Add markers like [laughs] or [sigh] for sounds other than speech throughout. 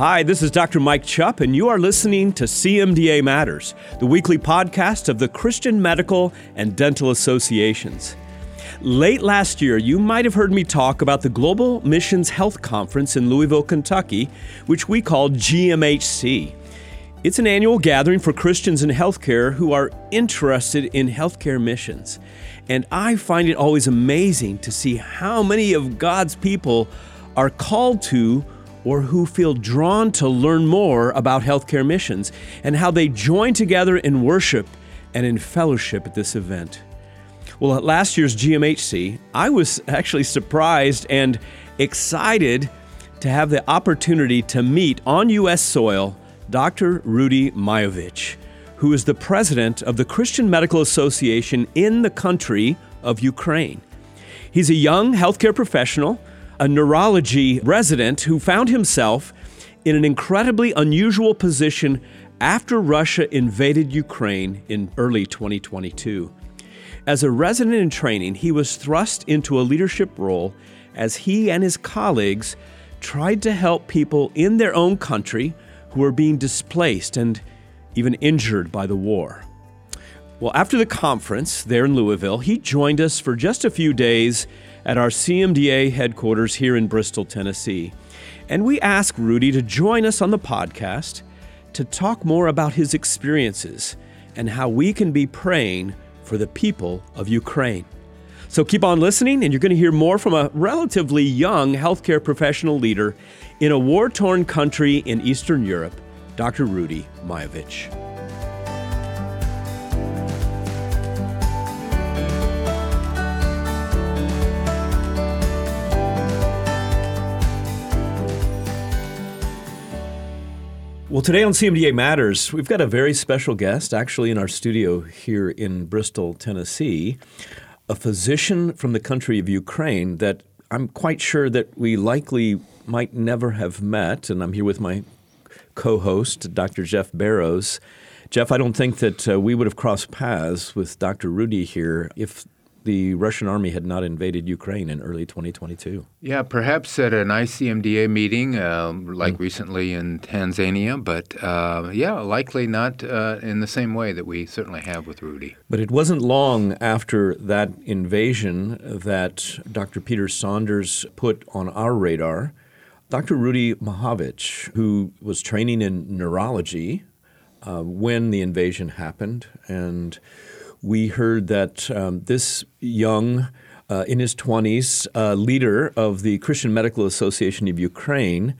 Hi, this is Dr. Mike Chupp, and you are listening to CMDA Matters, the weekly podcast of the Christian Medical and Dental Associations. Late last year, you might have heard me talk about the Global Missions Health Conference in Louisville, Kentucky, which we call GMHC. It's an annual gathering for Christians in healthcare who are interested in healthcare missions. And I find it always amazing to see how many of God's people are called to or who feel drawn to learn more about healthcare missions and how they join together in worship and in fellowship at this event. Well, at last year's GMHC, I was actually surprised and excited to have the opportunity to meet on U.S. soil Dr. Rudy Myhovych, who is the president of the Christian Medical Association in the country of Ukraine. He's a young healthcare professional, a neurology resident who found himself in an incredibly unusual position after Russia invaded Ukraine in early 2022. As a resident in training, he was thrust into a leadership role as he and his colleagues tried to help people in their own country who were being displaced and even injured by the war. Well, after the conference there in Louisville, he joined us for just a few days at our CMDA headquarters here in Bristol, Tennessee. And we asked Rudy to join us on the podcast to talk more about his experiences and how we can be praying for the people of Ukraine. So keep on listening, and you're going to hear more from a relatively young healthcare professional leader in a war torn country in Eastern Europe, Dr. Rudy Myhovych. Well, today on CMDA Matters, we've got a very special guest actually in our studio here in Bristol, Tennessee, a physician from the country of Ukraine that I'm quite sure that we likely might never have met. And I'm here with my co host, Dr. Jeff Barrows. Jeff, I don't think that uh, we would have crossed paths with Dr. Rudy here if the Russian army had not invaded Ukraine in early 2022. Yeah, perhaps at an ICMDA meeting, uh, like mm. recently in Tanzania, but uh, yeah, likely not uh, in the same way that we certainly have with Rudy. But it wasn't long after that invasion that Dr. Peter Saunders put on our radar. Dr. Rudy Myhovych, who was training in neurology uh, when the invasion happened, and we heard that um, this young, uh, in his 20s, uh, leader of the Christian Medical Association of Ukraine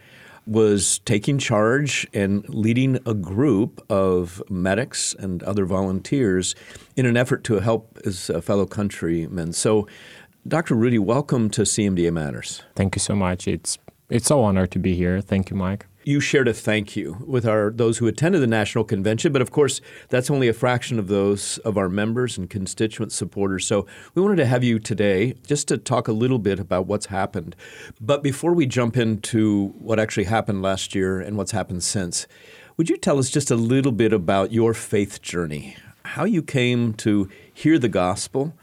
was taking charge and leading a group of medics and other volunteers in an effort to help his uh, fellow countrymen. So, Dr. Rudy, welcome to CMDA Matters. Thank you so much. It's it's so honored to be here. Thank you, Mike you shared a thank you with our those who attended the national convention, but of course that's only a fraction of those of our members and constituent supporters. So we wanted to have you today just to talk a little bit about what's happened. But before we jump into what actually happened last year and what's happened since, would you tell us just a little bit about your faith journey? How you came to hear the gospel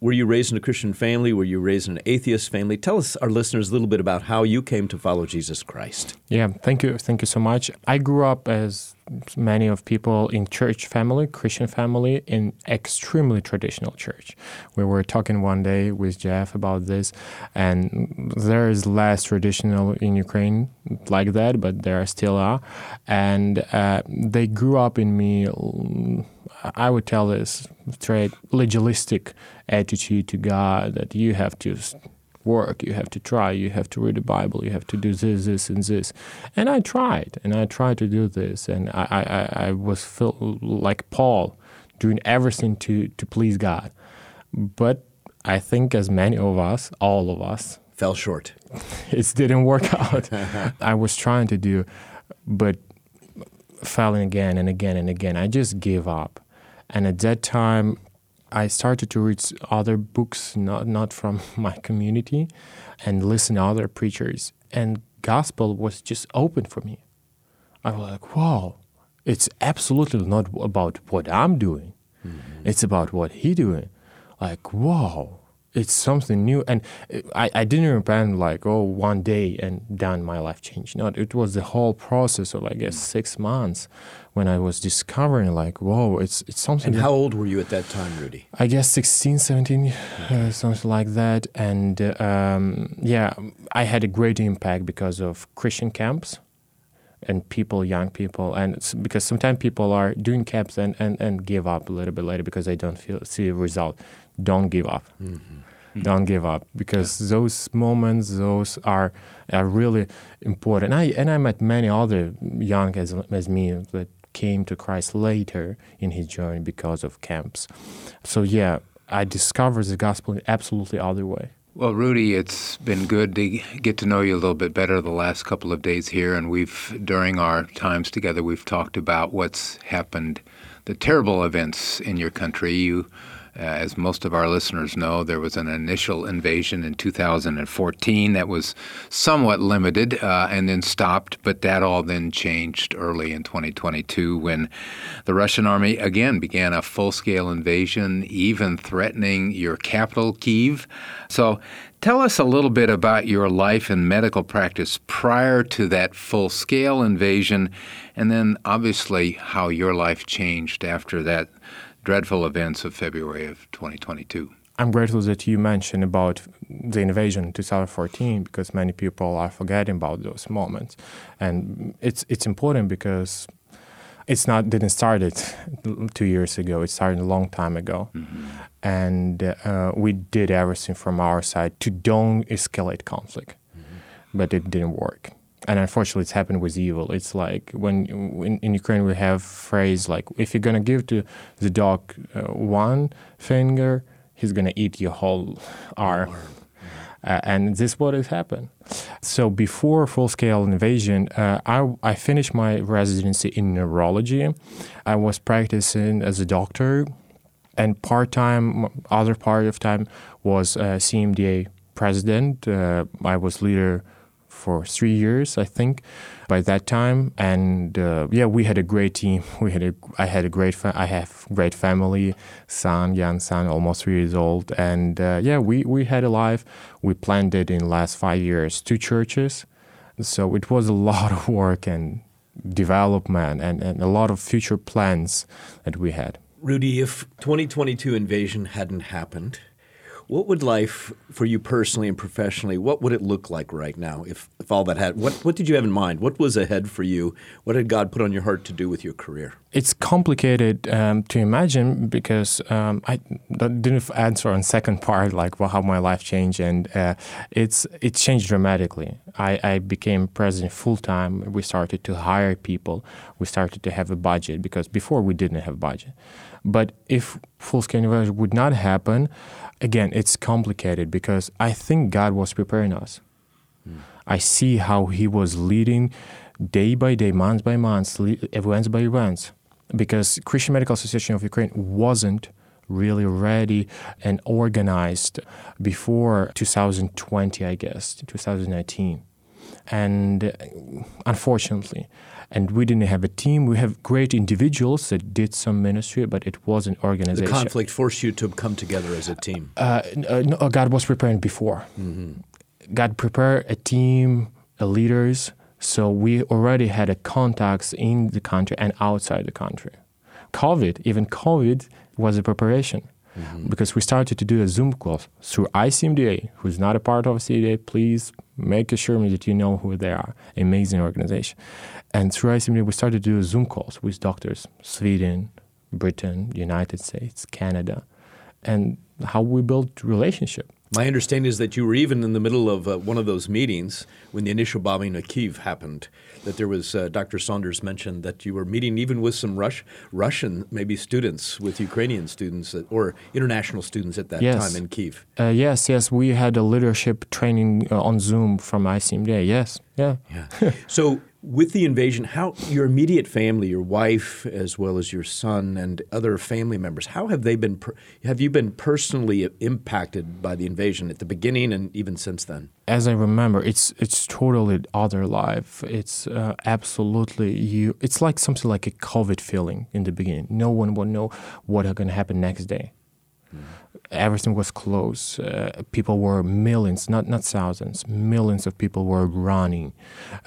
were you raised in a Christian family? Were you raised in an atheist family? Tell us, our listeners, a little bit about how you came to follow Jesus Christ. Yeah, thank you, thank you so much. I grew up as many of people in church family, Christian family, in extremely traditional church. We were talking one day with Jeff about this, and there is less traditional in Ukraine like that, but there still are, and uh, they grew up in me I would tell this straight legalistic attitude to God that you have to work, you have to try, you have to read the Bible, you have to do this, this, and this. And I tried, and I tried to do this, and I, I, I was felt like Paul, doing everything to, to please God. But I think, as many of us, all of us, fell short. [laughs] it didn't work out. [laughs] I was trying to do, but failing again and again and again. I just gave up. And at that time, I started to read other books, not, not from [laughs] my community, and listen to other preachers. And gospel was just open for me. I was like, wow, it's absolutely not about what I'm doing. Mm-hmm. It's about what he doing. Like, wow, it's something new. And I, I didn't repent like, oh, one day and done, my life changed. No, it was the whole process of, I guess, six months when I was discovering like, whoa, it's it's something. And how old were you at that time, Rudy? I guess 16, 17, uh, something like that. And uh, um, yeah, I had a great impact because of Christian camps and people, young people, and because sometimes people are doing camps and, and, and give up a little bit later because they don't feel see a result. Don't give up. Mm-hmm. Don't give up because yeah. those moments, those are are really important. I and I met many other young as as me that came to Christ later in his journey because of camps. So, yeah, I discovered the gospel in absolutely other way. Well, Rudy, it's been good to get to know you a little bit better the last couple of days here, and we've during our times together, we've talked about what's happened, the terrible events in your country. You as most of our listeners know, there was an initial invasion in 2014 that was somewhat limited uh, and then stopped, but that all then changed early in 2022 when the Russian army again began a full scale invasion, even threatening your capital, Kiev. So Tell us a little bit about your life and medical practice prior to that full scale invasion, and then obviously how your life changed after that dreadful events of February of 2022. I'm grateful that you mentioned about the invasion in 2014 because many people are forgetting about those moments, and it's it's important because it's not didn't start it two years ago. It started a long time ago, mm-hmm. and uh, we did everything from our side to don't escalate conflict, mm-hmm. but it didn't work and unfortunately it's happened with evil. It's like when in, in ukraine we have phrase like if you're going to give to the dog uh, one finger he's going to eat your whole arm. Uh, and this is what has happened. So before full-scale invasion uh, I, I finished my residency in neurology. I was practicing as a doctor and part-time other part of time was cmda president. Uh, i was leader for three years, I think, by that time. And uh, yeah, we had a great team. [laughs] We had a, I had a great, fa- I have great family, son, young son, almost three years old. And uh, yeah, we, we had a life. We planted in last five years two churches. So it was a [laughs] lot of work and development and, and a lot of future plans that we had. Rudy, if 2022 invasion hadn't happened, what would life for you personally and professionally? What would it look like right now if, if all that had? What what did you have in mind? What was ahead for you? What did God put on your heart to do with your career? It's complicated um, to imagine because um, I didn't answer on second part like well, how my life changed and uh, it's it changed dramatically. I, I became president full time. We started to hire people. We started to have a budget because before we didn't have budget. But if full scale invasion would not happen, again, it's complicated because I think God was preparing us. Mm. I see how He was leading day by day, month by month, events by events, because Christian Medical Association of Ukraine wasn't really ready and organized before 2020, I guess, 2019. And uh, unfortunately, and we didn't have a team. We have great individuals that did some ministry, but it was an organization. The conflict forced you to come together as a team. Uh, uh, no, God was preparing before. Mm-hmm. God prepared a team, a leaders. So we already had a contacts in the country and outside the country. COVID, even COVID, was the preparation. Mm-hmm. Because we started to do a Zoom call through ICMDA, who's not a part of CDA, Please make sure that you know who they are. Amazing organization. And through ICMDA, we started to do a Zoom calls with doctors, Sweden, Britain, United States, Canada, and how we built relationship. My understanding is that you were even in the middle of uh, one of those meetings when the initial bombing of Kiev happened. That there was uh, Dr. Saunders mentioned that you were meeting even with some Rush, Russian maybe students with Ukrainian students that, or international students at that yes. time in Kiev. Uh, yes, yes, we had a leadership training uh, on Zoom from ICMDA. Yes, yeah. Yeah. so with the invasion, how your immediate family, your wife as well as your son and other family members, how have they been? Have you been personally impacted by the invasion at the beginning and even since then? As I remember, it's it's totally other life. It's uh, absolutely you. It's like something like a COVID feeling in the beginning. No one will know what is going to happen next day. Everything was closed. Uh, people were millions, not not thousands, millions of people were running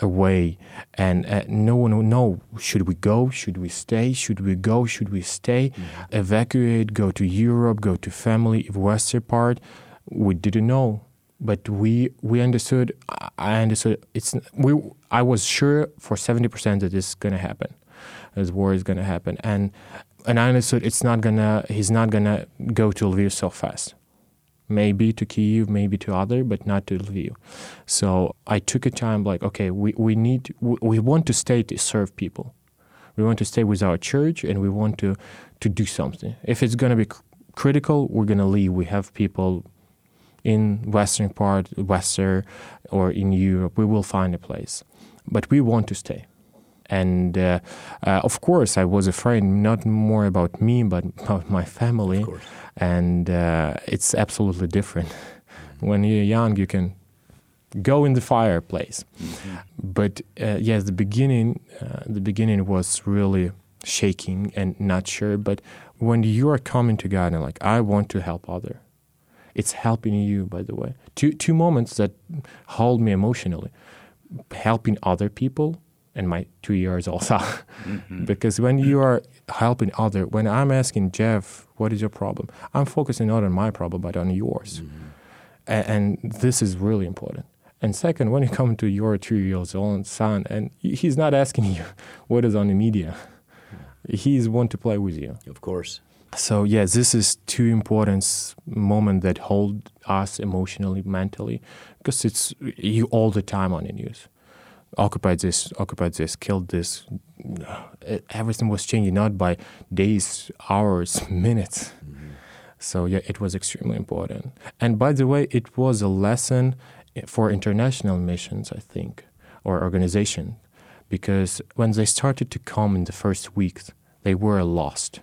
away, and uh, no one would know: should we go? Should we stay? Should we go? Should we stay? Evacuate? Go to Europe? Go to family? Western part? We didn't know, but we we understood. I understood. It's we. I was sure for seventy percent that this is gonna happen, this war is gonna happen, and and I understood it's not gonna. He's not gonna go to Lviv so fast. Maybe to Kiev, maybe to other, but not to Lviv. So I took a time like, okay, we, we need, we, we want to stay to serve people. We want to stay with our church, and we want to to do something. If it's gonna be cr- critical, we're gonna leave. We have people in western part, western, or in Europe. We will find a place, but we want to stay. And uh, uh, of course, I was afraid not more about me, but [laughs] about my family. And uh, it's absolutely different. [laughs] When you're young, you can go in the fireplace. But uh, yes, the beginning, uh, the beginning was really shaking and not sure. But when you are coming to God and like, I want to help other, it's helping you. By the way, two two moments that hold me emotionally, helping other people and my two years also. Mm-hmm. [laughs] because when you are helping other, when I'm asking Jeff, what is your problem? I'm focusing not on my problem, but on yours. Mm-hmm. A- And, this is really important. And second, when you come to your two years old son, and he's not asking you [laughs] what is on the media, he's want to play with you. Of course. So yeah, this is two important moment that hold us emotionally, mentally, because it's you all the time on the news. Occupied this, occupied this, killed this. Uh, Everything was changing not by days, hours, [laughs] minutes. So yeah, it was extremely important. And by the way, it was a lesson for international missions, I think, or organization, because when they started to come in the first weeks, they were lost.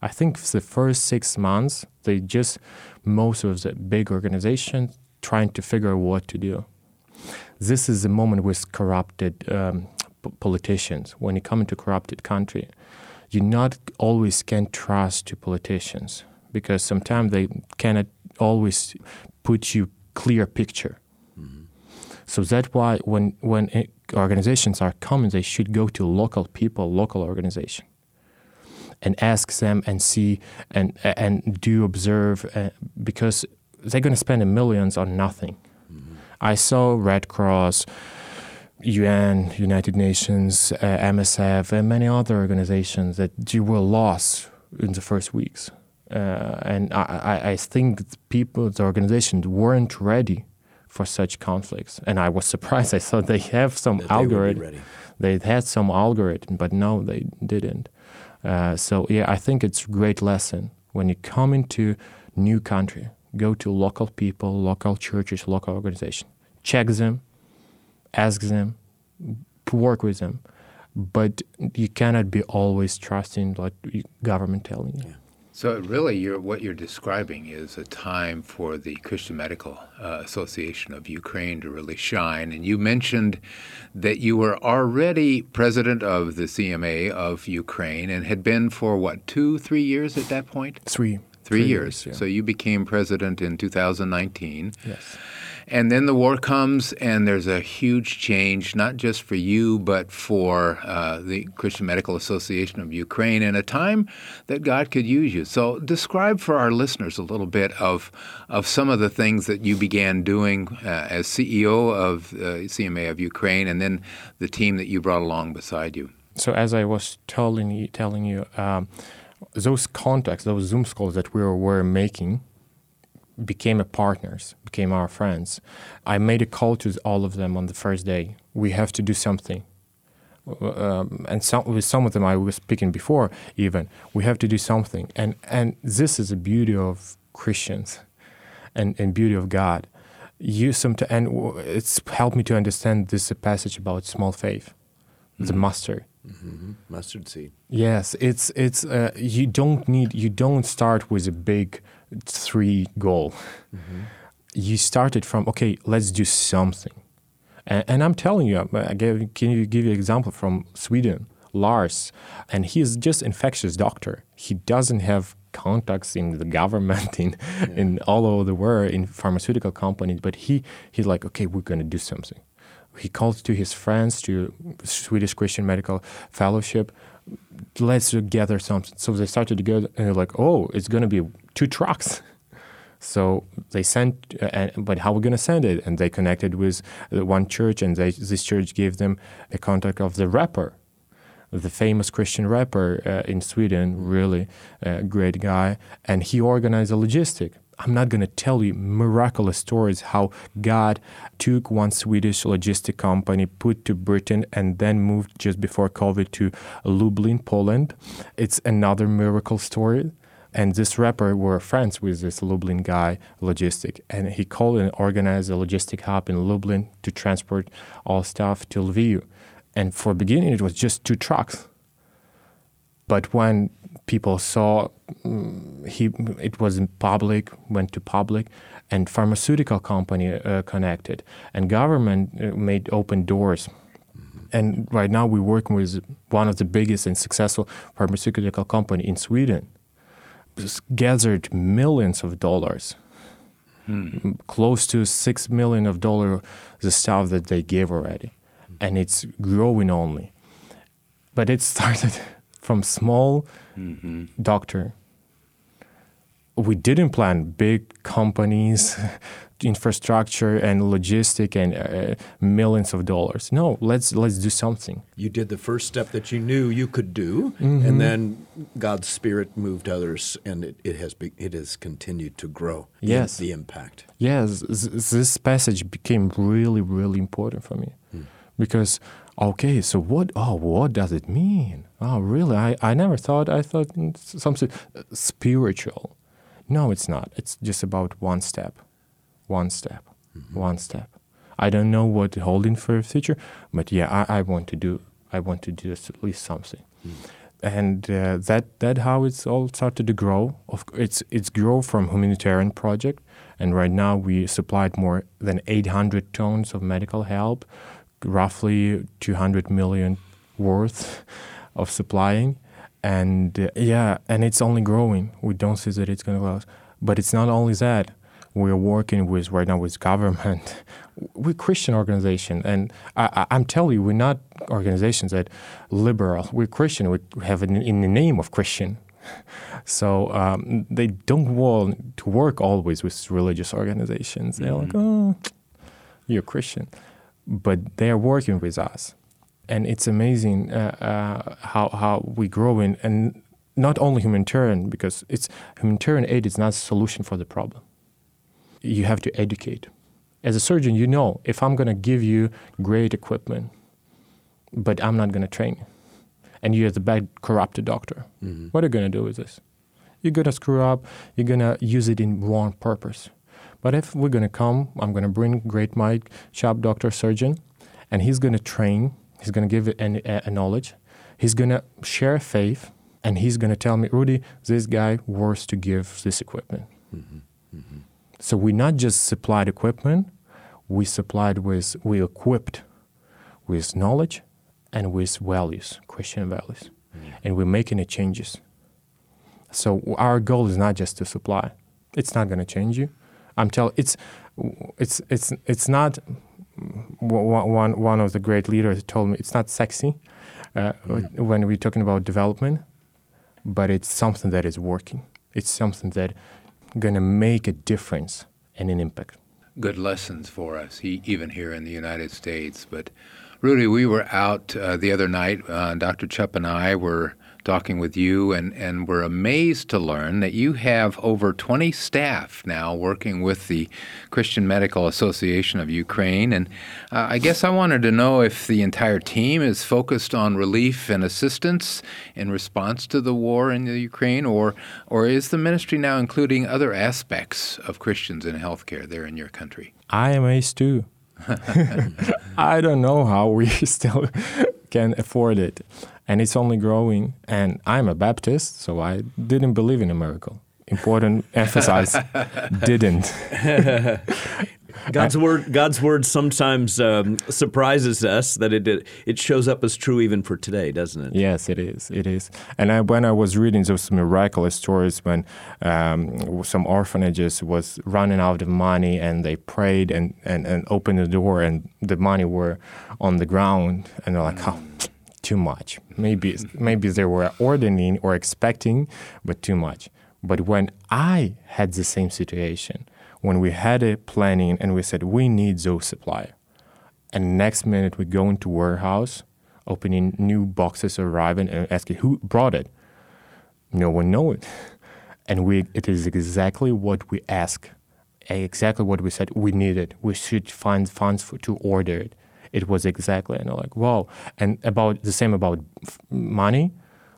I think the first six months, they just most of the big organizations trying to figure out what to do. This is the moment with corrupted um, politicians. When you come into corrupted country, you not always can trust to politicians because sometimes they cannot always put you clear picture. So that's why when when organizations are coming, they should go to local people, local organization, and ask them and see and and do observe uh, because they're going to spend millions on nothing. I saw Red Cross, UN, United Nations, uh, MSF, and many other organizations that you were lost in the first weeks. Uh, and I, I, think people, the organizations weren't ready for such conflicts. And I was [laughs] surprised. I thought they have some they algorithm. They had some algorithm, but no, they didn't. Uh, so yeah, I think it's a great lesson when you come into new country. Go to local people, local churches, local organizations. Check them, ask them, work with them, but you cannot be always trusting like y- government telling you. So really, you're, what you're describing is a time for the Christian Medical uh, Association of Ukraine to really shine. And you mentioned that you were already president of the CMA of Ukraine and had been for what two, three years at that point. Three. Three, years. yeah. So you became president in 2019. yes. And then the war comes, and there's a huge change, not just for you, but for uh, the Christian Medical Association of Ukraine, in a time that God could use you. So, describe for our listeners a little bit of of some of the things that you began doing uh, as CEO of uh, CMA of Ukraine, and then the team that you brought along beside you. So as I was telling you, telling you, um, those contacts, those Zoom calls that we were, making, became a partners, became our friends. I made a call to all of them on the first day. We have to do something. Um, and some, with some of them I was speaking before, even we have to do something. And and this is the beauty of Christians, and and beauty of God. You some and it's helped me to understand this passage about small faith, the mustard. Mustard seed. Yes, it's it's uh, you don't need you don't start with a big three goal. You started from okay, let's do something, and, and I'm telling you, I gave, can you give you an example from Sweden, Lars, and he is just infectious doctor. He doesn't have contacts in the government, [laughs] in yeah. in all over the world, in pharmaceutical companies. But he he's like, okay, we're gonna do something. He called to his friends, to Swedish Christian Medical Fellowship. Let's gather something. So they started together, and they're like, oh, it's gonna be two trucks. [laughs] So they sent, uh, but how are we going to send it? And they connected with one church, and they, this church gave them a contact of the rapper, the famous Christian rapper uh, in Sweden, really uh, great guy. And he organized a logistic. I'm not going to tell you miraculous stories how God took one Swedish logistic company, put to Britain, and then moved just before COVID to Lublin, Poland. It's another miracle story. And this rapper were friends with this Lublin guy, logistic, and he called and organized a logistic hub in Lublin to transport all stuff to Lviv. And for beginning, it was just two trucks. But when people saw um, he, it was in public, went to public, and pharmaceutical company uh, connected, and government uh, made open doors. And right now we're working with one of the biggest and successful pharmaceutical company in Sweden. Gathered millions of dollars, hmm. close to six million of dollar the stuff that they gave already, and it's growing only. But it [laughs] started from small mm-hmm. doctor. We didn't plan big companies [laughs] infrastructure and logistic and uh, millions of dollars. No, let's let's do something. You did the first step that you knew you could do, mm-hmm. and then God's Spirit moved others, and it, it has be, it has continued to grow. Yes, the, the impact. Yes, this passage became really really important for me hmm. because okay, so what? Oh, what does it mean? Oh, really? I, I never thought. I thought something spiritual. No, it's not. It's just about one step one step, mm-hmm. one step. I don't know what holding for the future, but yeah, I, I want to do. I want to do at least something, mm. and uh, that that how it's all started to grow. Of it's it's grow from humanitarian project, and right now we supplied more than 800 tons of medical help, roughly 200 million worth of supplying, and uh, yeah, and it's only growing. We don't see that it's going to close but it's not only that we're working with right now with government. [laughs] We're Christian organization, and I, am telling you, we're not organizations that liberal. We're Christian. We have in, in the name of Christian. [laughs] So um, they don't want to work always with religious organizations. They're mm-hmm. like, oh, you're Christian, but they are working with us, and it's amazing uh, uh, how how we grow in and not only humanitarian because it's humanitarian aid is not a solution for the problem you have to educate. As a surgeon, you know if I'm going to give you great equipment, but I'm not going to train you, and you're the bad, corrupted doctor, mm-hmm. what are you going to do with this? You're going to screw up, you're going to use it in wrong purpose. But if we're going to come, I'm going to bring great Mike, sharp doctor, surgeon, and he's going to train, he's going to give it a, a knowledge, he's going to share faith, and he's going to tell me, Rudy, this guy wants to give this equipment. Mm-hmm. Mm-hmm. So we not just supplied equipment, we supplied with, we equipped with knowledge and with values, Christian values. Mm. And we're making the changes. So our goal is not just to supply. It's not going to change you. I'm telling it's it's it's it's not one one of the great leaders told me it's not sexy uh, mm. when we're talking about development, but it's something that is working. It's something that going to make a difference and an impact. Good lessons for us, even here in the United States. But Rudy, we were out uh, the other night. Uh, Dr. Chupp and I were talking with you, and, and we're amazed to learn that you have over 20 staff now working with the Christian Medical Association of Ukraine. And uh, I guess I wanted to know if the entire team is focused on relief and assistance in response to the war in the Ukraine, or, or is the ministry now including other aspects of Christians in healthcare there in your country? I am ace too. [laughs] [laughs] I don't know how we [laughs] still can afford it and it's only growing. And I'm a Baptist, so I didn't believe in a miracle. Important [laughs] emphasize, didn't. [laughs] God's word, God's word sometimes um, surprises us that it it shows up as true even for today, doesn't it? Yes, it is. It is. And I, when I was reading those miraculous stories, when um, some orphanages was running out of money and they prayed and, and, and opened the door and the money were on the ground, and they're like, oh, too much. Maybe maybe they were ordering or expecting, but too much. But when I had the same situation when we had a planning and we said we need those supply, and next minute we go into warehouse, opening new boxes arriving and asking who brought it. No one know it, [laughs] and we it is exactly what we ask, exactly what we said we need it. We should find funds for, to order it. It was exactly and I'm like wow, and about the same about money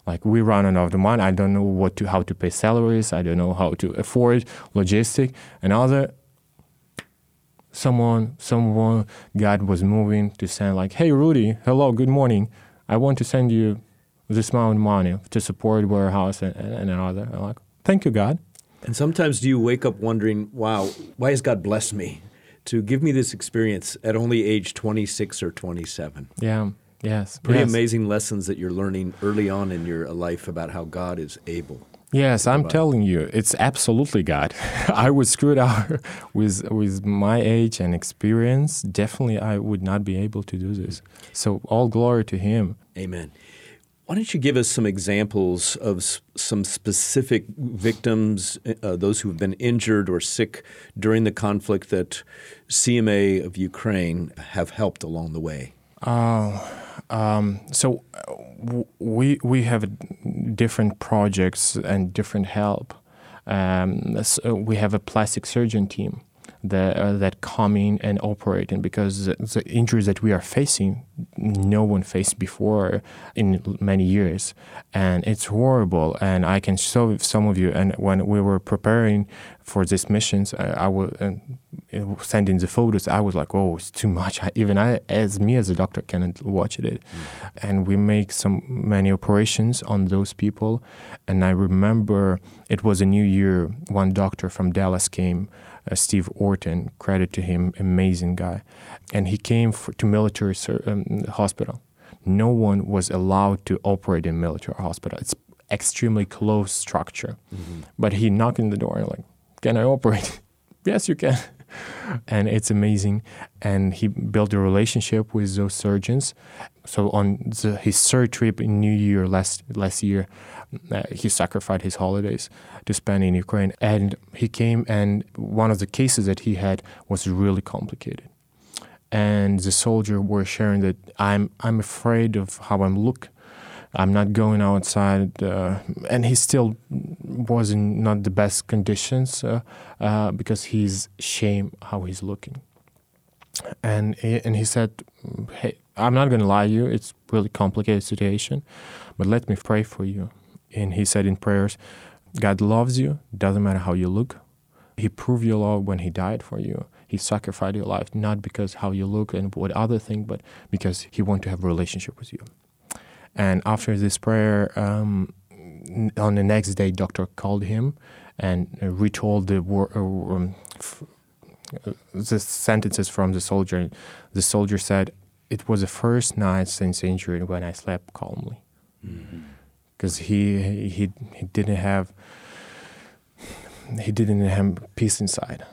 like we run out of the money. I don't know what to how to pay salaries. I don't know how to afford logistic and other. Someone, someone, God was moving to send like, "Hey, Rudy, hello, good morning. I want to send you this amount of money to support warehouse and, and, and another." I'm like, "Thank you, God." And sometimes do you wake up wondering, "Wow, why has God blessed me to give me this experience at only age 26 or 27?" Yeah. Yes. Pretty yes. amazing lessons that you're learning early on in your life about how God is able. Yes, I'm telling you, it's absolutely God. [laughs] I was screwed out [laughs] with with my age and experience. Definitely, I would not be able to do this. So all glory to Him. Amen. Why don't you give us some examples of s- some specific victims, uh, those who have been injured or sick during the conflict that CMA of Ukraine have helped along the way? Uh, um, so we we have different projects and different help. Um, so we have a plastic surgeon team that uh, that come in and operating because the injuries that we are facing, no one faced before in many years, and it's horrible. And I can show some of you. And when we were preparing for these missions, I, I was uh, sending the photos. I was like, "Oh, it's too much." I, even I, as me as a doctor, cannot watch it. Mm. And we make some many operations on those people. And I remember it was a new year. One doctor from Dallas came uh, Steve Orton, credit to him, amazing guy. And he came for, to military um, hospital. No one was allowed to operate in military hospital. It's extremely close structure. Mm-hmm. But he knocked in the door and like, can I operate? [laughs] yes, you can. [laughs] and it's amazing. And he built a relationship with those surgeons. So on the, his third trip in New Year last last year, he sacrificed his holidays to spend in Ukraine. And he came, and one of the cases that he had was really complicated. And the soldier were sharing that I'm I'm afraid of how I'm look. I'm not going outside, uh, and he still was in not the best conditions uh, uh, because he's shame how he's looking. And he, and he said, "Hey, I'm not going to lie to you. It's really complicated situation, but let me pray for you." And he said in prayers, God loves you, doesn't matter how you look. He proved your love when he died for you. He sacrificed your life not because how you look and what other thing, but because he wanted to have a relationship with you. And after this prayer, um, on the next day, doctor called him and retold the uh, um, the sentences from the soldier. The soldier said, "It was the first night since injury when I slept calmly." Mm-hmm because he he he didn't have he didn't have peace inside.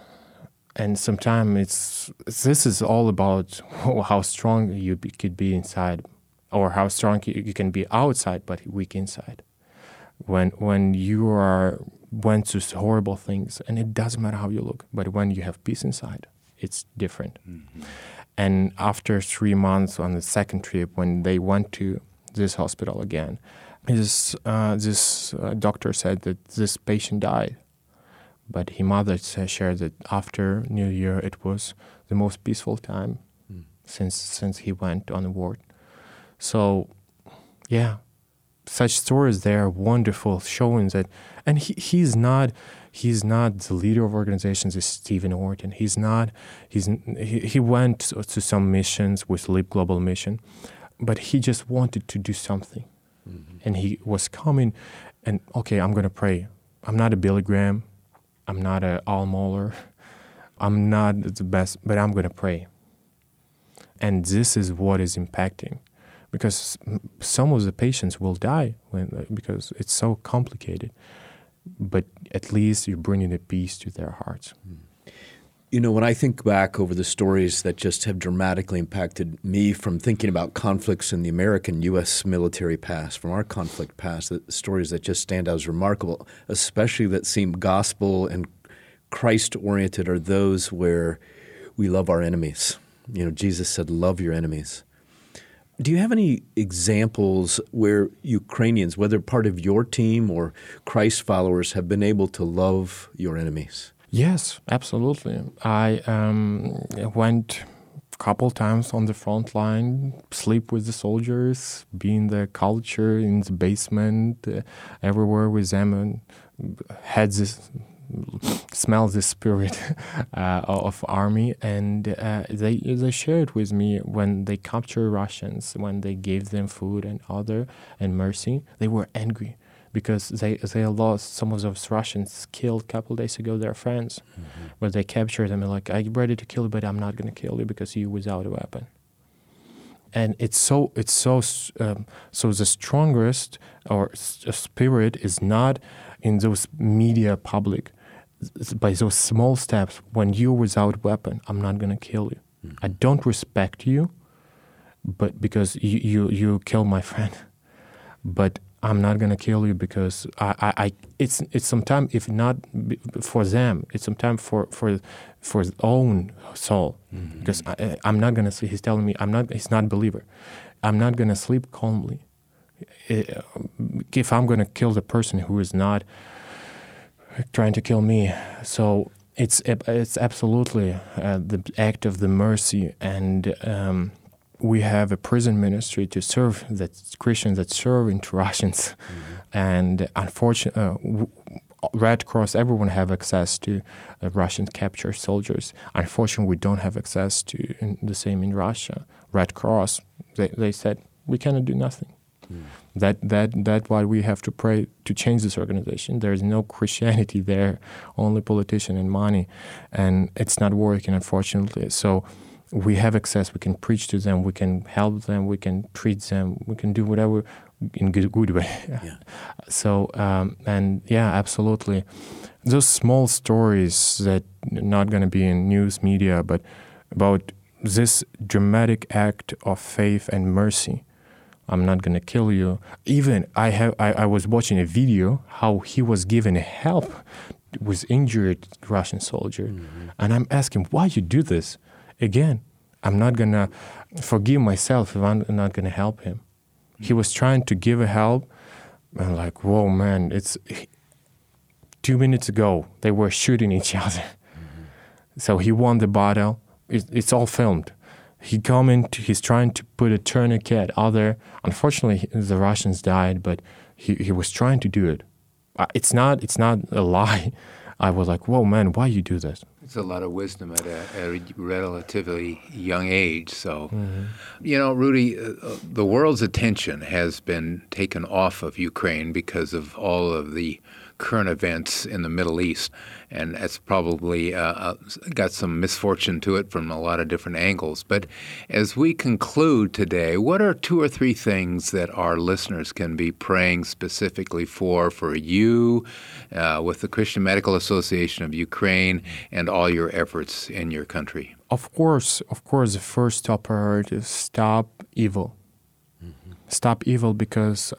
And sometimes it's this is all about [laughs] how strong you be, could be inside or how strong you, you, can be outside but weak inside. When when you are went through horrible things and it doesn't matter how you look but when you have peace inside it's different. Mm-hmm. and after three months on the second trip when they went to this hospital again his, uh, this uh, doctor said that this patient died. But his mother shared that after New Year, it was the most peaceful time mm. since since he went on the ward. So, yeah, such stories they are wonderful, showing that. And he, he's not he's not the leader of organizations. Is Stephen Orton? He's not. He's he, he went to some missions with Leap Global Mission, but he just wanted to do something Mm-hmm. And he was coming, and okay, I'm going to pray. I'm not a Billy Graham. I'm not a Al Mohler. [laughs] I'm not the best, but I'm going to pray. And this is what is impacting because some of the patients will die when, because it's so complicated. But at least you're bringing a peace to their hearts. You know, when I think back over the stories that just have dramatically impacted me from thinking about conflicts in the American U.S. military past, from our conflict past, the stories that just stand out as remarkable, especially that seem gospel and Christ oriented, are those where we love our enemies. You know, Jesus said, Love your enemies. Do you have any examples where Ukrainians, whether part of your team or Christ followers, have been able to love your enemies? Yes, absolutely. I um, went a couple times on the front line, sleep with the soldiers, be in the culture, in the basement, uh, everywhere with them, and had this smell the spirit [laughs] uh, of army, and uh, they they shared with me when they captured Russians, when they gave them food and other and mercy, they were angry because they they lost some of those Russians killed a couple days ago their friends, mm-hmm. but they captured them and like I'm ready to kill you, but I'm not gonna kill you because you without a weapon. And it's so it's so um, so the strongest or spirit is not in those media public by those small steps, when you're without weapon, I'm not gonna kill you. Mm-hmm. I don't respect you, but because you you you kill my [laughs] friend, but I'm not gonna kill you because I, I, I it's it's sometimes if not for them, it's sometimes for for for his own soul. Mm-hmm. Because I, I'm not gonna. Sleep, he's telling me I'm not. He's not a believer. I'm not gonna sleep calmly. If I'm gonna kill the person who is not trying to kill me. So it's it's absolutely uh, the act of the mercy, and um, we have a prison ministry to serve that Christians that serve into [laughs] Russians, mm-hmm. and unfortunately. Uh, Red Cross, everyone have access to uh, Russian captured soldiers. Unfortunately, we don't have access to the same in Russia. Red Cross, they, they said, we cannot do nothing. Mm. That that that why we have to pray to change this organization. There is no [laughs] Christianity there, only politician and money, and it's not working unfortunately. So we have access. We can preach to them. We can help them. We can treat them. We can do whatever in good, good way. [laughs] Yeah. so um, and yeah, absolutely. Those small stories that not going to be in news media, but about this dramatic act of faith and mercy I'm not gonna kill you. Even I have I, I was watching a video how he was given help with injured Russian soldier, mm-hmm. and I'm asking why you do this. Again, I'm not gonna forgive myself if I'm not gonna help him. He was trying to give a help, and like, whoa, man, it's two minutes ago they were shooting each [laughs] other. So he won the battle. It, it's all filmed he come in, he's trying to put a tourniquet other. Unfortunately, the Russians died, but he, he was trying to do it. It's not it's not a lie. [laughs] I was like, whoa, man, why you do this? A lot of wisdom at a, at a relatively young age. So, mm-hmm. you know, Rudy, uh, uh, the world's attention has been taken off of Ukraine because of all of the current events in the Middle East, and it's probably uh, uh, got some misfortune to it from a lot of different angles. But as we conclude today, what are two or three things that our listeners can be praying specifically for for you, uh, with the Christian Medical Association of Ukraine, and all your efforts in your country? Of course, of course, the first top priority is stop evil. Stop evil because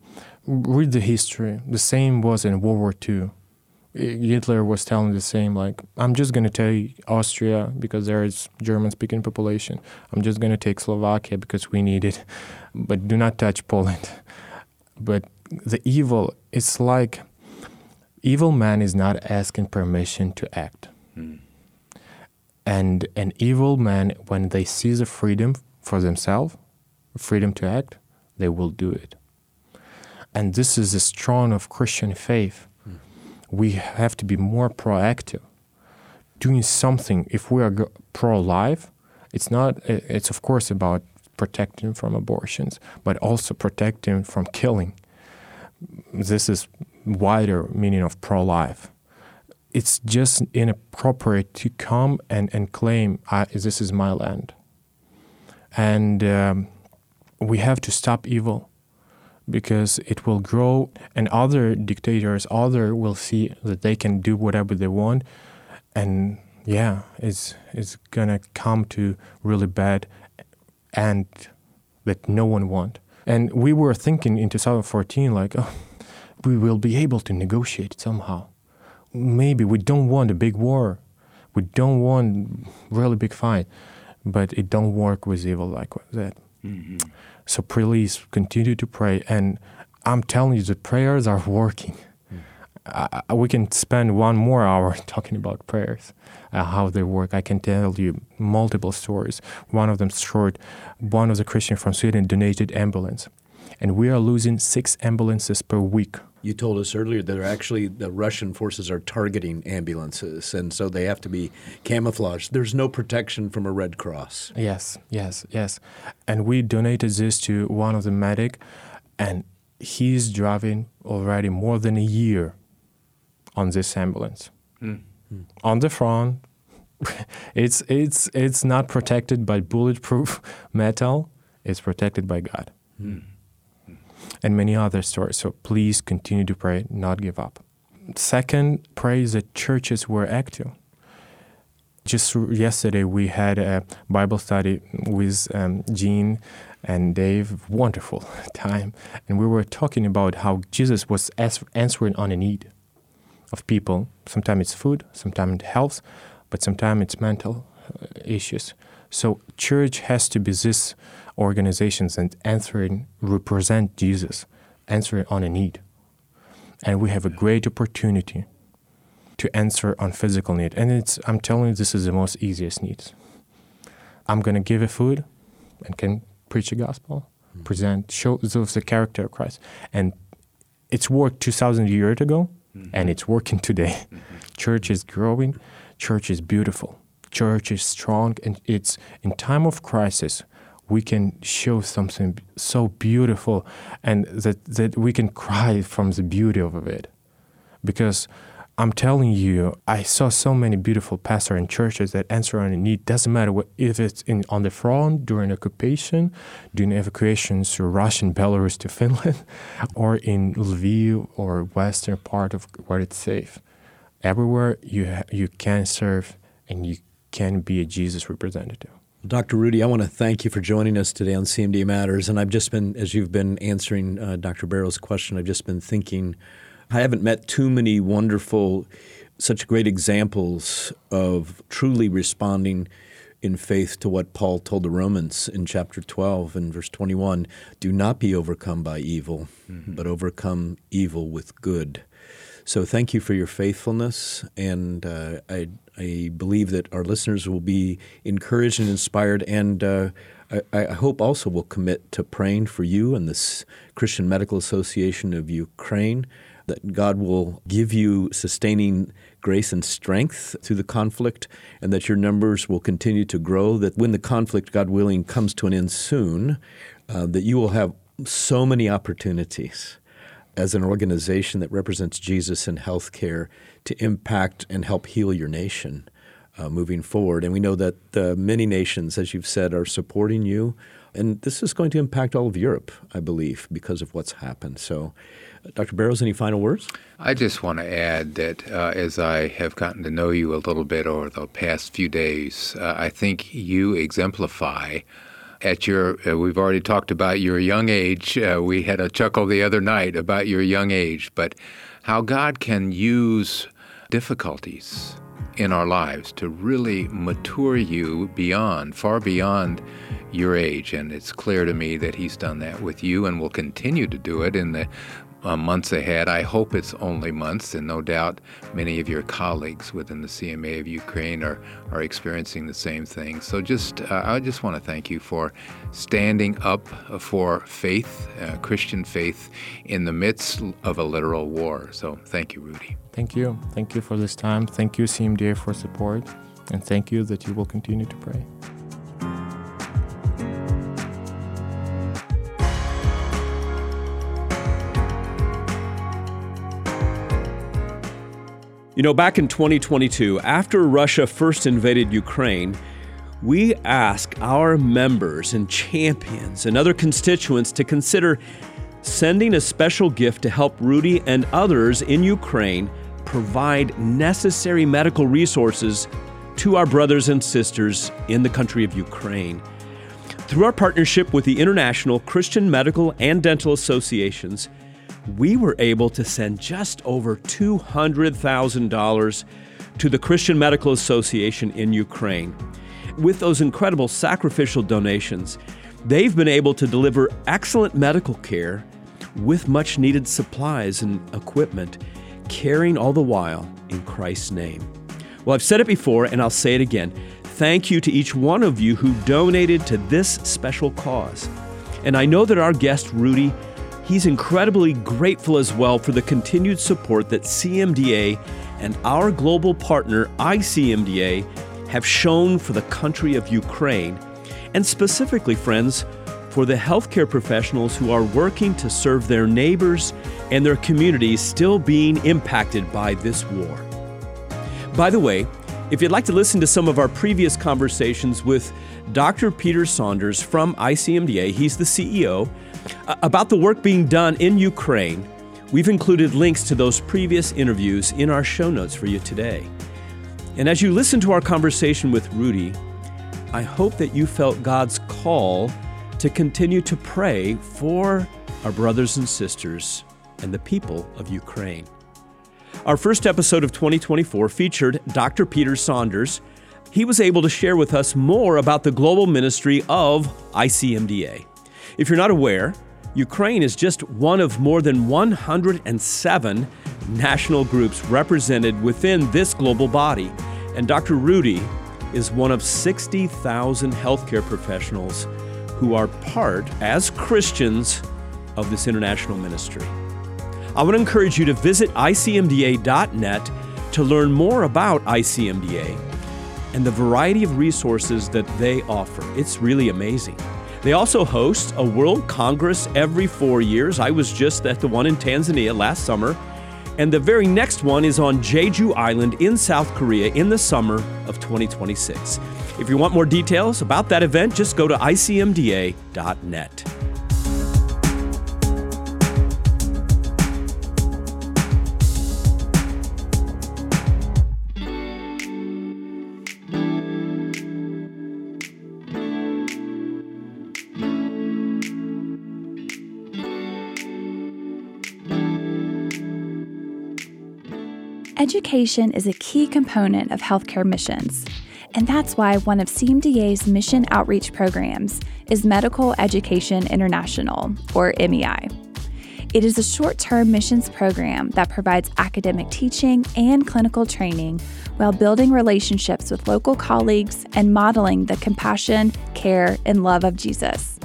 read the history. The same was in World War II. Hitler was telling the same, like, I'm just going to take Austria because there is German speaking population. I'm just going to take Slovakia because we need it. [laughs] But do not touch Poland. [laughs] But the evil, it's like evil man is not asking permission to act. Mm. And an evil man, when they see the freedom for themselves, freedom to act, they will do it. And this is the strong of Christian faith. Mm. We have to be more proactive, doing something. If we are pro-life, it's not. It's of course about protecting from abortions, but also protecting from killing. This is wider meaning of pro-life. it's just inappropriate to come and, and claim this is my land. And um, we have to stop evil because it will grow and other dictators, other will see that they can do whatever they want. And yeah, it's, it's to come to really bad and that no one want. And we were thinking in 2014, like, oh, we will be able to negotiate somehow maybe we don't want a big war. We don't want really big fight, but it don't work with evil like that. Mm-hmm. So please continue to pray, and I'm telling you, the prayers are working. Mm. I, we can spend one more hour [laughs] talking about prayers, uh, how they work. I can tell you multiple stories. One of them short. One of the Christians from Sweden donated ambulance, and we are losing six ambulances per week you told us earlier that actually the Russian forces are targeting ambulances, and so they have to be camouflaged. There's no protection from a Red Cross. Yes, yes, yes. And we donated this to one of the medic, and he's driving already more than a year on this ambulance. Mm. On the front, [laughs] it's it's it's not protected by bulletproof [laughs] metal. It's protected by God. Mm and many other stories. So please continue to pray, not give up. Second, pray that churches were active. Just yesterday, we had a Bible study with um, Jean and Dave. Wonderful [laughs] time. And we were talking about how Jesus was answering on a need of people. Sometimes it's food, sometimes it's health, but sometimes it's mental uh, issues. So, church has to be this organizations and answering represent Jesus, answering on a need. And we have a great opportunity to answer on physical need. And it's I'm telling you, this is the most easiest needs. I'm gonna give a food and can preach the gospel, mm-hmm. present, show the character of Christ. And it's worked 2,000 years ago, mm-hmm. and it's working today. Mm-hmm. [laughs] Church is growing, church is beautiful, church is strong, and it's in time of crisis we can show something so beautiful and that, that we can cry from the beauty of it. Because I'm telling you, I saw so many beautiful pastors and churches that answer on a need. Doesn't matter what, if it's in on the front during occupation, during evacuations to Russian Belarus to [laughs] Finland, or in Lviv or western part of where it's safe. Everywhere you ha- you can serve and you can be a Jesus representative. Dr. Rudy, I want to thank you for joining us today on CMD Matters. And I've just been, as you've been answering uh, Dr. Barrow's question, I've just been thinking, I haven't met too many wonderful, such great examples of truly responding in faith to what Paul told the Romans in chapter 12 and verse 21 do not be overcome by evil, mm-hmm. but overcome evil with good. So thank you for your faithfulness, and uh, I, I believe that our listeners will be encouraged and inspired, and uh, I, I, hope also will commit to praying for you and this Christian Medical Association of Ukraine. That God will give you sustaining grace and strength through the conflict, and that your numbers will continue to grow. That when the conflict, God willing, comes to an end soon, uh, that you will have so many opportunities as an organization that represents Jesus in healthcare to impact and help heal your nation uh, moving forward. And we know that uh, many nations, as you've said, are supporting you. And this is going to impact all of Europe, I believe, because of what's happened. So, uh, Dr. Barrows, any final words? I just want to add that uh, as I have gotten to know you a little bit over the past few days, uh, I think you exemplify at your, uh, we've already talked about your young age. Uh, we had a chuckle the other night about your young age, but how God can use difficulties in our lives to really mature you beyond, far beyond your age. And it's clear to me that He's done that with you and will continue to do it in the uh, months ahead. I hope it's only months, and no doubt many of your colleagues within the CMA of Ukraine are, are experiencing the same thing. So, just uh, I just want to thank you for standing up for faith, uh, Christian faith, in the midst of a literal war. So, thank you, Rudy. Thank you. Thank you for this time. Thank you, CMDA, for support. And thank you that you will continue to pray. You know, back in 2022, after Russia first invaded Ukraine, we asked our members and champions and other constituents to consider sending a special gift to help Rudy and others in Ukraine provide necessary medical resources to our brothers and sisters in the country of Ukraine. Through our partnership with the International Christian Medical and Dental Associations, we were able to send just over $200,000 to the Christian Medical Association in Ukraine. With those incredible sacrificial donations, they've been able to deliver excellent medical care with much needed supplies and equipment, caring all the while in Christ's name. Well, I've said it before and I'll say it again. Thank you to each one of you who donated to this special cause. And I know that our guest, Rudy, He's incredibly grateful as well for the continued support that CMDA and our global partner, ICMDA, have shown for the country of Ukraine, and specifically, friends, for the healthcare professionals who are working to serve their neighbors and their communities still being impacted by this war. By the way, if you'd like to listen to some of our previous conversations with Dr. Peter Saunders from ICMDA, he's the CEO, about the work being done in Ukraine, we've included links to those previous interviews in our show notes for you today. And as you listen to our conversation with Rudy, I hope that you felt God's call to continue to pray for our brothers and sisters and the people of Ukraine. Our first episode of 2024 featured Dr. Peter Saunders. He was able to share with us more about the global ministry of ICMDA. If you're not aware, Ukraine is just one of more than 107 national groups represented within this global body, and Dr. Rudy is one of 60,000 healthcare professionals who are part, as Christians, of this international ministry. I to encourage you to visit icmda.net to learn more about ICMDA and the variety of resources that they offer. It's really amazing. They also host a World Congress every four years. I was just at the one in Tanzania last summer. And the very next one is on Jeju Island in South Korea in the summer of 2026. If you want more details about that event, just go to icmda.net. Education is a key component of healthcare missions, and that's why one of CMDA's mission outreach programs is Medical Education International, or MEI. It is a short term missions program that provides academic teaching and clinical training while building relationships with local colleagues and modeling the compassion, care, and love of Jesus.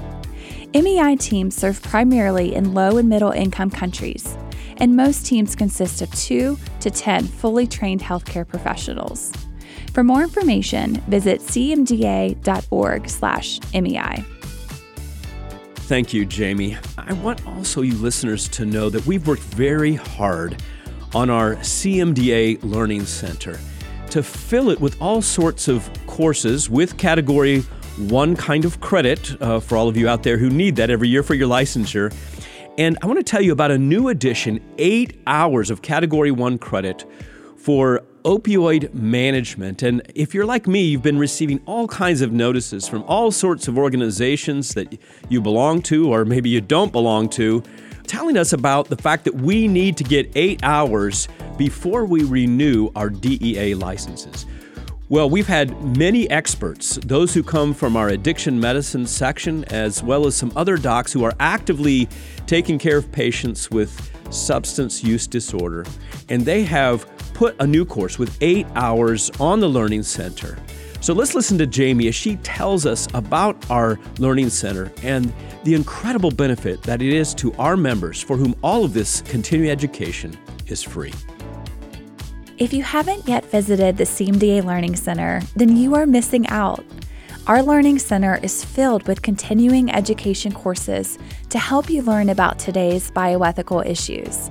MEI teams serve primarily in low and middle income countries and most teams consist of 2 to 10 fully trained healthcare professionals. For more information, visit cmda.org/mei. Thank you, Jamie. I want also you listeners to know that we've worked very hard on our CMDA Learning Center to fill it with all sorts of courses with category one kind of credit uh, for all of you out there who need that every year for your licensure. And I want to tell you about a new addition eight hours of Category 1 credit for opioid management. And if you're like me, you've been receiving all kinds of notices from all sorts of organizations that you belong to, or maybe you don't belong to, telling us about the fact that we need to get eight hours before we renew our DEA licenses. Well, we've had many experts, those who come from our addiction medicine section, as well as some other docs who are actively taking care of patients with substance use disorder. And they have put a new course with eight hours on the Learning Center. So let's listen to Jamie as she tells us about our Learning Center and the incredible benefit that it is to our members for whom all of this continuing education is free. If you haven't yet visited the CMDA Learning Center, then you are missing out. Our Learning Center is filled with continuing education courses to help you learn about today's bioethical issues.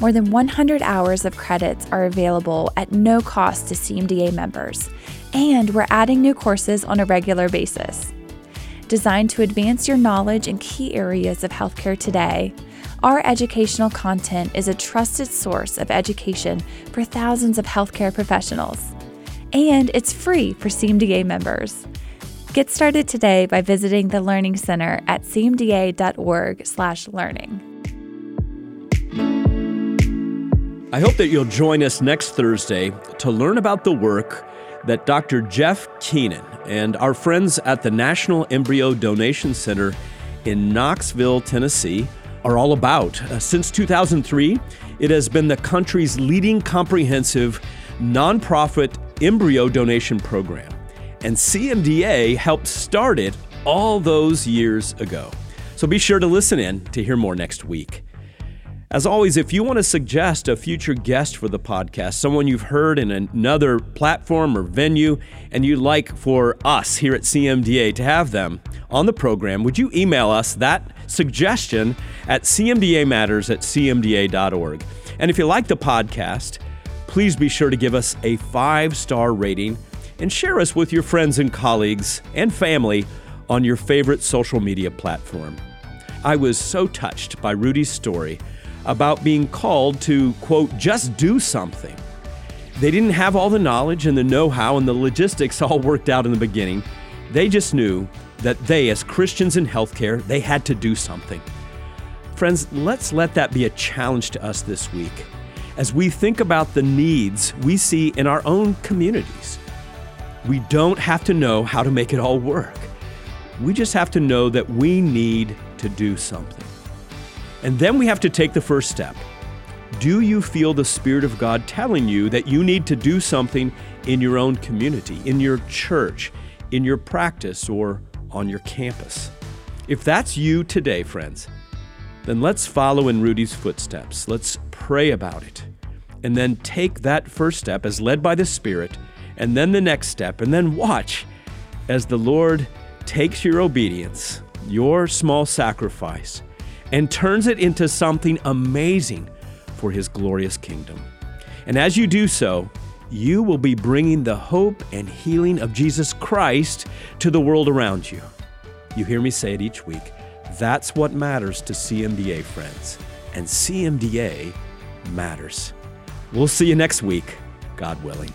More than 100 hours of credits are available at no cost to CMDA members, and we're adding new courses on a regular basis. Designed to advance your knowledge in key areas of healthcare today, our educational content is a trusted source of education for thousands of healthcare professionals. And it's free for CMDA members. Get started today by visiting the Learning Center at cmda.org/learning. I hope that you'll join us next Thursday to learn about the work that Dr. Jeff Keenan and our friends at the National Embryo Donation Center in Knoxville, Tennessee, are all about. Uh, since 2003, it has been the country's leading comprehensive nonprofit embryo donation program. And CMDA helped start it all those years ago. So be sure to listen in to hear more next week. As always, if you want to suggest a future guest for the podcast, someone you've heard in another platform or venue, and you'd like for us here at CMDA to have them on the program, would you email us that suggestion at cmdamatters at cmda.org? And if you like the podcast, please be sure to give us a five star rating and share us with your friends and colleagues and family on your favorite social media platform. I was so touched by Rudy's story about being called to, quote, just do something. They didn't have all the knowledge and the know how and the logistics all [laughs] worked out in the beginning. They just knew that they, as Christians in healthcare, they had to do something. Friends, let's let that be a challenge to us this week as we think about the needs we see in our own communities. We don't have to know how to make it all work. We just have to know that we need to do something. And then we have to take the first step. Do you feel the Spirit of God telling you that you need to do something in your own community, in your church, in your practice, or on your campus? If that's you today, friends, then let's follow in Rudy's footsteps. Let's pray about it. And then take that first step as led by the Spirit, and then the next step, and then watch as the Lord takes your obedience, your small sacrifice, and turns it into something amazing for His glorious kingdom. And as you do so, you will be bringing the hope and healing of Jesus Christ to the world around you. You hear me say it each week. That's what matters to CMDA, friends. And CMDA matters. We'll see you next week, God willing.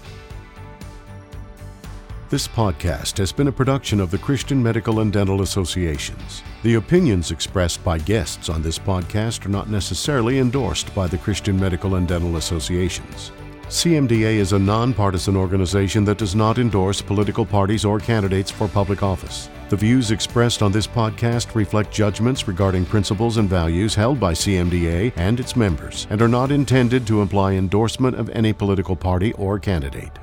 This podcast has been a production of the Christian Medical and Dental Associations. The opinions expressed by guests on this podcast are not necessarily endorsed by the Christian Medical and Dental Associations. CMDA is a nonpartisan organization that does not endorse political parties or candidates for public office. The views expressed on this podcast reflect judgments regarding principles and values held by CMDA and its members and are not intended to imply endorsement of any political party or candidate.